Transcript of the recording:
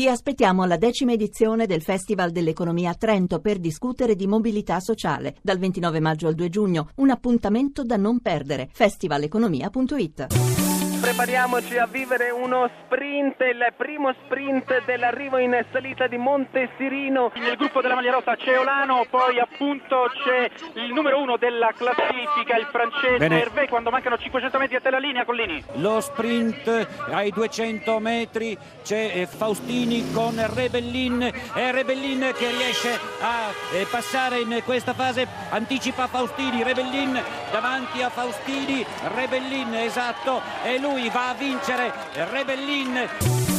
Vi aspettiamo alla decima edizione del Festival dell'Economia a Trento per discutere di mobilità sociale dal 29 maggio al 2 giugno. Un appuntamento da non perdere. festivaleconomia.it prepariamoci a vivere uno sprint, il primo sprint dell'arrivo in salita di Monte Sirino. Nel gruppo della maglia rossa c'è Olano, poi appunto c'è il numero uno della classifica, il francese Hervé, quando mancano 500 metri a te la linea, Collini. Lo sprint ai 200 metri c'è eh, Faustini con Rebellin, è Rebellin che riesce a eh, passare in questa fase, anticipa Faustini, Rebellin davanti a Faustini, Rebellin esatto, lui lui va a vincere Rebellin